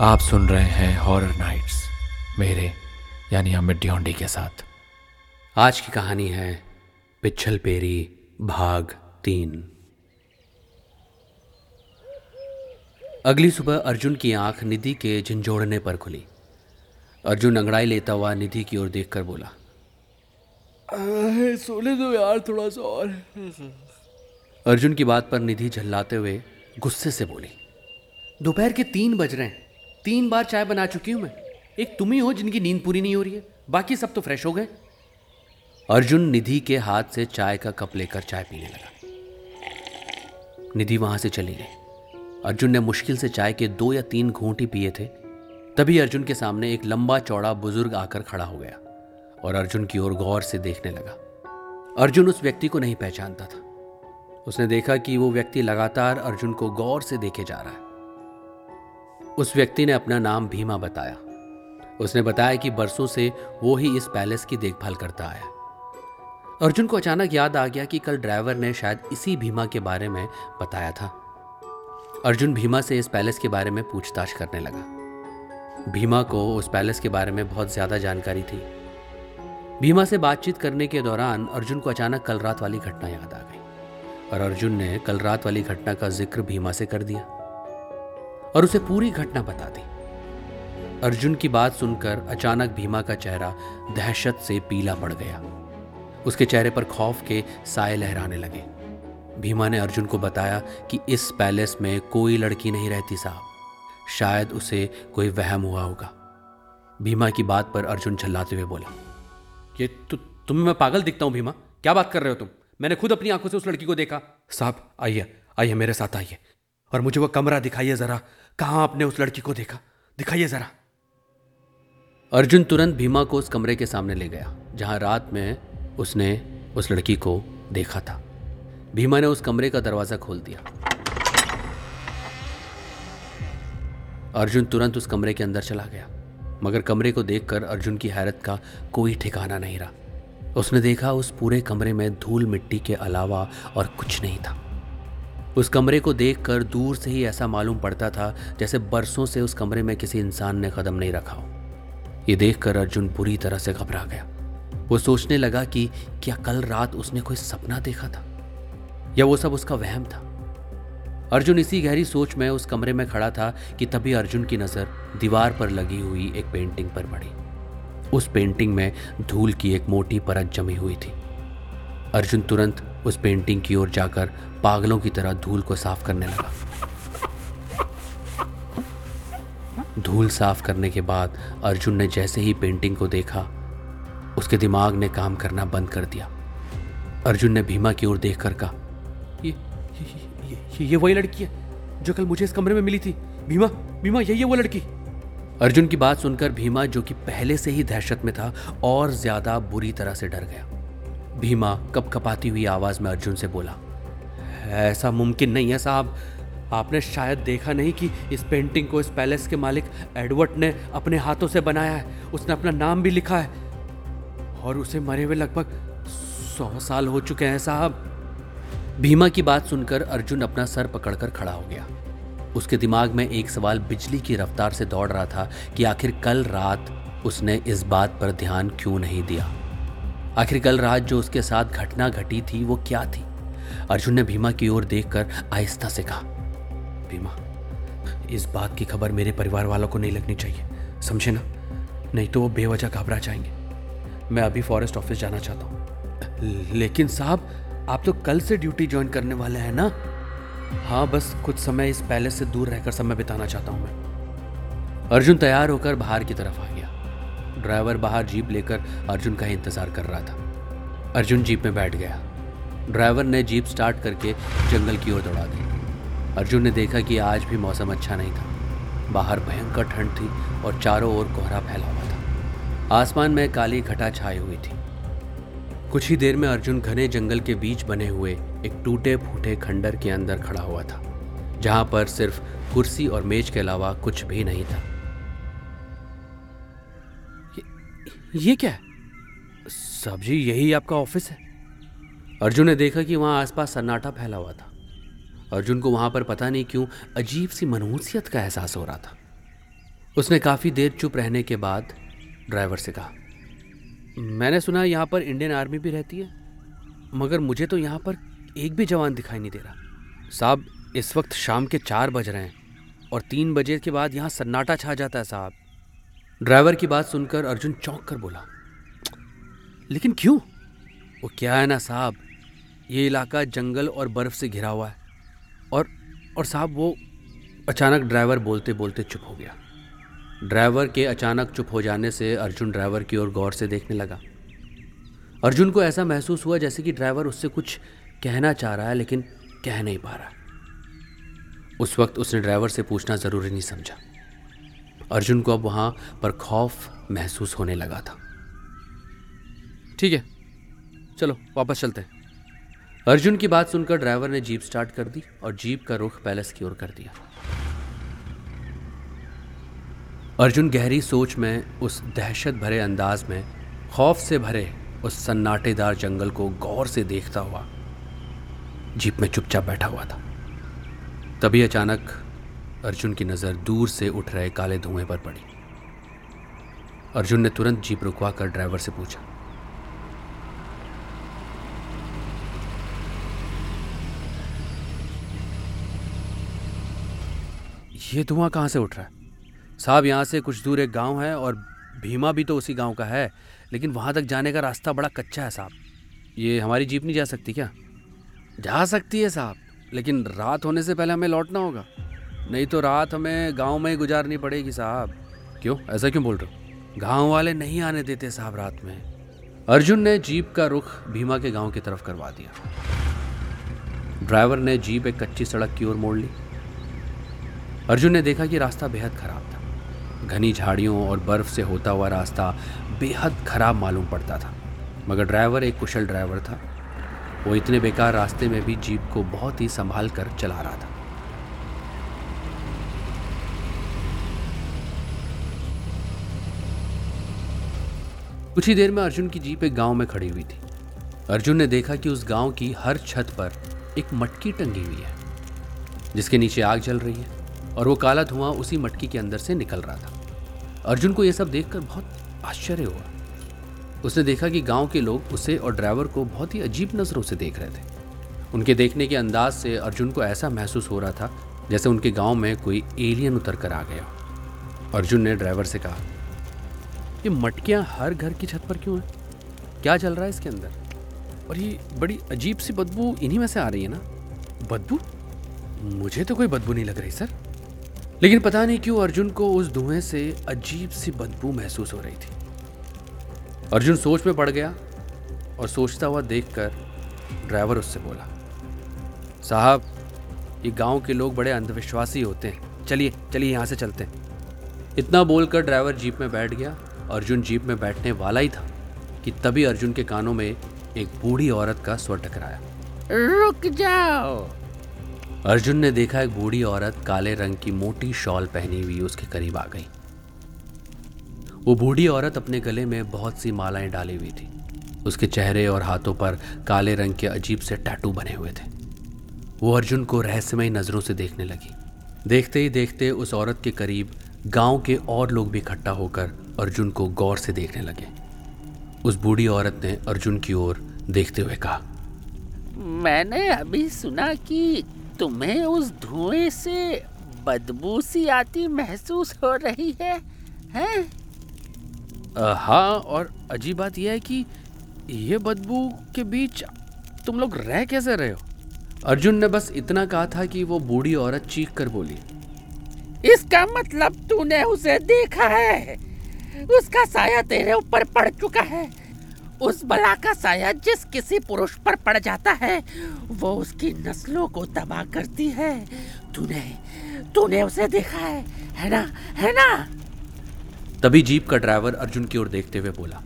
आप सुन रहे हैं हॉरर नाइट्स मेरे यानी अमित ड्योंडी के साथ। आज की कहानी है पिछल पेरी भाग तीन। अगली सुबह अर्जुन की आँख निधि के झंझोड़ने पर खुली। अर्जुन अंगड़ाई लेता हुआ निधि की ओर देखकर बोला सोने दो यार थोड़ा सा और। अर्जुन की बात पर निधि झल्लाते हुए गुस्से से बोली दोपहर के तीन बज रहे हैं। तीन बार चाय बना चुकी हूँ मैं। एक तुम ही हो जिनकी नींद पूरी नहीं हो रही है। बाकी सब तो फ्रेश हो गए। अर्जुन निधि के हाथ से चाय का कप लेकर चाय पीने लगा। निधि वहाँ से चली गई। अर्जुन ने मुश्किल से चाय के दो या तीन घूंट ही पिए थे। तभी अर्जुन के सामने एक लंबा चौड़ा बुज़ुर्ग आकर खड़ा हो गया और अर्जुन की ओर गौर से देखने लगा। अर्जुन उस व्यक्ति को नहीं पहचानता था। उसने देखा कि वो व्यक्ति लगातार अर्जुन को गौर से देखे जा रहा है। उस व्यक्ति ने अपना नाम भीमा बताया। उसने बताया कि बरसों से वो ही इस पैलेस की देखभाल करता आया। अर्जुन को अचानक याद आ गया कि कल ड्राइवर ने शायद इसी भीमा के बारे में बताया था। अर्जुन भीमा से इस पैलेस के बारे में पूछताछ करने लगा। भीमा को उस पैलेस के बारे में बहुत ज़्यादा जानकारी थी। भीमा से बातचीत करने के दौरान अर्जुन को अचानक कल रात वाली घटना याद आ गई और अर्जुन ने कल रात वाली घटना का ज़िक्र भीमा से कर दिया। और उसे पूरी घटना बता दी। अर्जुन की बात सुनकर अचानक भीमा का चेहरा दहशत से पीला पड़ गया। उसके चेहरे पर खौफ के साए लहराने लगे। भीमा ने अर्जुन को बताया कि इस पैलेस में कोई लड़की नहीं रहती साहब। शायद उसे कोई वहम हुआ होगा। भीमा की बात पर अर्जुन झल्लाते हुए बोला ये तु, तुम्हें मैं पागल दिखता हूँ भीमा। क्या बात कर रहे हो तुम? मैंने खुद अपनी आँखों से उस लड़की को देखा। साहब आइए आइए मेरे साथ आइए। और मुझे वो कमरा दिखाइए जरा। कहाँ आपने उस लड़की को देखा? दिखाइए जरा। अर्जुन तुरंत भीमा को उस कमरे के सामने ले गया, जहाँ रात में उसने उस लड़की को देखा था। भीमा ने उस कमरे का दरवाज़ा खोल दिया। अर्जुन तुरंत उस कमरे के अंदर चला गया, मगर कमरे को देखकर अर्जुन की हैरत का कोई ठिकाना नहीं रहा। उसने देखा उस पूरे कमरे में धूल मिट्टी के अलावा और कुछ नहीं था। उस कमरे को देखकर दूर से ही ऐसा मालूम पड़ता था जैसे बरसों से उस कमरे में किसी इंसान ने कदम नहीं रखा हो। ये देखकर अर्जुन बुरी तरह से घबरा गया। वो सोचने लगा कि क्या कल रात उसने कोई सपना देखा था? या वो सब उसका वहम था? अर्जुन इसी गहरी सोच में उस कमरे में खड़ा था कि तभी अर्जुन की नज़र दीवार पर लगी हुई एक पेंटिंग पर पड़ी। उस पेंटिंग में धूल की एक मोटी परत जमी हुई थी। अर्जुन तुरंत उस पेंटिंग की ओर जाकर पागलों की तरह धूल को साफ़ करने लगा। धूल साफ़ करने के बाद अर्जुन ने जैसे ही पेंटिंग को देखा उसके दिमाग ने काम करना बंद कर दिया। अर्जुन ने भीमा की ओर देखकर कहा ये ये, ये, ये, ये वही लड़की है जो कल मुझे इस कमरे में मिली थी। भीमा भीमा यही है वो लड़की। अर्जुन की बात सुनकर भीमा जो कि पहले से ही दहशत में था और ज़्यादा बुरी तरह से डर गया। भीमा कप कपाती हुई आवाज़ में अर्जुन से बोला, ऐसा मुमकिन नहीं है साहब। आपने शायद देखा नहीं कि इस पेंटिंग को इस पैलेस के मालिक एडवर्ड ने अपने हाथों से बनाया है। उसने अपना नाम भी लिखा है। और उसे मरे हुए लगभग सौ साल हो चुके हैं साहब। भीमा की बात सुनकर अर्जुन अपना सर पकड़कर खड़ा हो गया। उसके दिमाग में एक सवाल बिजली की रफ्तार से दौड़ रहा था कि आखिर कल रात उसने इस बात पर ध्यान क्यों नहीं दिया? आखिर कल रात जो उसके साथ घटना घटी थी, वो क्या थी? अर्जुन ने भीमा की ओर देखकर आहिस्ता से कहा, भीमा, इस बात की खबर मेरे परिवार वालों को नहीं लगनी चाहिए। समझे ना? नहीं तो वो बेवजह घबरा जाएँगे। मैं अभी फॉरेस्ट ऑफ़िस जाना चाहता हूँ। लेकिन साहब, आप तो कल से ड्यूटी ज्वाइन करने वाले हैं ना? हाँ बस कुछ समय इस पैलेस से दूर रहकर समय बिताना चाहता हूँ मैं। अर्जुन तैयार होकर बाहर की तरफ़ आ गया ड्राइवर बाहर जीप लेकर अर्जुन का ही इंतज़ार कर रहा था। अर्जुन जीप में बैठ गया। ड्राइवर ने जीप स्टार्ट करके जंगल की ओर दौड़ा दी। अर्जुन ने देखा कि आज भी मौसम अच्छा नहीं था। बाहर भयंकर ठंड थी और चारों ओर कोहरा फैला हुआ था। आसमान में काली घटा छाई हुई थी। कुछ ही देर में अर्जुन घने जंगल के बीच बने हुए एक टूटे फूटे खंडर के अंदर खड़ा हुआ था, जहाँ पर सिर्फ़ कुर्सी और मेज के अलावा कुछ भी नहीं था। ये, क्या? है साहब जी यही आपका ऑफ़िस है? अर्जुन ने देखा कि वहाँ आसपास सन्नाटा फैला हुआ था। अर्जुन को वहाँ पर पता नहीं क्यों अजीब सी मनहूसियत का एहसास हो रहा था। उसने काफ़ी देर चुप रहने के बाद ड्राइवर से कहा मैंने सुना यहाँ पर इंडियन आर्मी भी रहती है मगर मुझे तो यहाँ पर एक भी जवान दिखाई नहीं दे रहा। साहब इस वक्त शाम के चार बज रहे हैं और तीन बजे के बाद यहाँ सन्नाटा छा जाता है साहब। ड्राइवर की बात सुनकर अर्जुन चौंक कर बोला, लेकिन क्यों? वो क्या है ना साहब, ये इलाका जंगल और बर्फ़ से घिरा हुआ है और और साहब वो अचानक ड्राइवर बोलते बोलते चुप हो गया। ड्राइवर के अचानक चुप हो जाने से अर्जुन ड्राइवर की ओर गौर से देखने लगा। अर्जुन को ऐसा महसूस हुआ जैसे कि ड्राइवर उससे कुछ कहना चाह रहा है, लेकिन कह नहीं पा रहा। उस वक्त उसने ड्राइवर से पूछना ज़रूरी नहीं समझा। अर्जुन को अब वहाँ पर खौफ महसूस होने लगा था। ठीक है, चलो, वापस चलते हैं। अर्जुन की बात सुनकर ड्राइवर ने जीप स्टार्ट कर दी और जीप का रुख पैलेस की ओर कर दिया। अर्जुन गहरी सोच में, उस दहशत भरे अंदाज में, खौफ से भरे उस सन्नाटेदार जंगल को गौर से देखता हुआ, जीप में चुपचाप बैठा हुआ था। तभी अचानक अर्जुन की नज़र दूर से उठ रहे काले धुएँ पर पड़ी। अर्जुन ने तुरंत जीप रुकवा कर ड्राइवर से पूछा, ये धुआँ कहाँ से उठ रहा है? साहब, यहाँ से कुछ दूर एक गाँव है और भीमा भी तो उसी गाँव का है, लेकिन वहाँ तक जाने का रास्ता बड़ा कच्चा है साहब। ये हमारी जीप नहीं जा सकती क्या? जा सकती है साहब, लेकिन रात होने से पहले हमें लौटना होगा। नहीं तो रात हमें गाँव में ही गुजारनी पड़ेगी साहब। क्यों? ऐसा क्यों बोल रहे हो? गाँव वाले नहीं आने देते साहब रात में। अर्जुन ने जीप का रुख भीमा के गाँव की तरफ़ करवा दिया। ड्राइवर ने जीप एक कच्ची सड़क की ओर मोड़ ली। अर्जुन ने देखा कि रास्ता बेहद खराब था। घनी झाड़ियों और बर्फ़ से होता हुआ रास्ता बेहद खराब मालूम पड़ता था। मगर ड्राइवर एक कुशल ड्राइवर था। वो इतने बेकार रास्ते में भी जीप को बहुत ही संभाल कर चला रहा था। कुछ ही देर में अर्जुन की जीप एक गाँव में खड़ी हुई थी। अर्जुन ने देखा कि उस गाँव की हर छत पर एक मटकी टंगी हुई है, जिसके नीचे आग जल रही है और वो काला धुआँ उसी मटकी के अंदर से निकल रहा था। अर्जुन को यह सब देखकर बहुत आश्चर्य हुआ। उसने देखा कि गाँव के लोग उसे और ड्राइवर को बहुत ही अजीब नज़रों से देख रहे थे। उनके देखने के अंदाज से अर्जुन को ऐसा महसूस हो रहा था जैसे उनके गाँव में कोई एलियन उतर कर आ गया अर्जुन ने ड्राइवर से कहा ये मटकियाँ हर घर की छत पर क्यों हैं? क्या चल रहा है इसके अंदर? और ये बड़ी अजीब सी बदबू इन्हीं में से आ रही है ना? बदबू? मुझे तो कोई बदबू नहीं लग रही, सर। लेकिन पता नहीं क्यों अर्जुन को उस धुएँ से अजीब सी बदबू महसूस हो रही थी। अर्जुन सोच में पड़ गया और सोचता हुआ देखकर ड्राइवर उससे बोला, साहब, ये गाँव के लोग बड़े अंधविश्वासी होते हैं। चलिए चलिए यहाँ से चलते हैं। इतना बोलकर ड्राइवर जीप में बैठ गया अर्जुन जीप में बैठने वाला ही था कि तभी अर्जुन के कानों में एक बूढ़ी औरत का स्वर टकराया। रुक जाओ। अर्जुन ने देखा एक बूढ़ी औरत काले रंग की मोटी शॉल पहनी हुई उसके करीब आ गई। वो बूढ़ी औरत अपने गले में बहुत सी मालाएँ डाली हुई थी। उसके चेहरे और हाथों पर काले रंग के अजीब से टैटू बने हुए थे। वो अर्जुन को रहस्यमय नज़रों से देखने लगी। देखते ही देखते उस औरत के करीब गाँव के और लोग भी इकट्ठा होकर अर्जुन को गौर से देखने लगे। उस बूढ़ी औरत ने अर्जुन की ओर देखते हुए कहा मैंने अभी सुना कि तुम्हें उस धुएँ से बदबू सी आती महसूस हो रही है हैं? हाँ और अजीब बात यह है कि ये बदबू के बीच तुम लोग रह कैसे रहे हो? अर्जुन ने बस इतना कहा था कि वो बूढ़ी औरत चीख कर बोली इसका मतलब तूने उसे देखा है। उसका साया तेरे ऊपर पड़ चुका है। उस बला का साया जिस किसी पुरुष पर पड़ जाता है, वो उसकी नस्लों को तबाह करती है। तूने तूने उसे देखा है है ना है ना? तभी जीप का ड्राइवर अर्जुन की ओर देखते हुए बोला,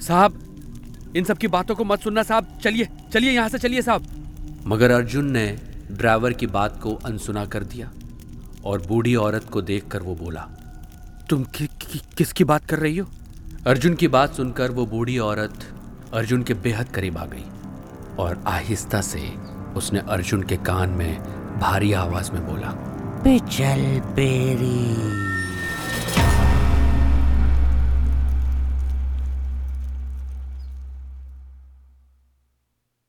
साहब, इन सब की बातों को मत सुनना, साहब, चलिए चलिए यहाँ से चलिए, साहब. मगर अर्जुन ने ड्राइवर की बात को अनसुना कर दिया और बूढ़ी औरत को देखकर वो बोला, तुम कि, किसकी बात कर रही हो? अर्जुन की बात सुनकर वो बूढ़ी औरत अर्जुन के बेहद करीब आ गई और आहिस्ता से उसने अर्जुन के कान में भारी आवाज़ में बोला पिचल बेरी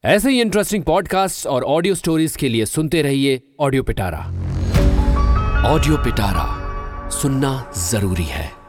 ऐसे ही इंटरेस्टिंग पॉडकास्ट और ऑडियो स्टोरीज के लिए सुनते रहिए ऑडियो पिटारा ऑडियो पिटारा सुनना ज़रूरी है।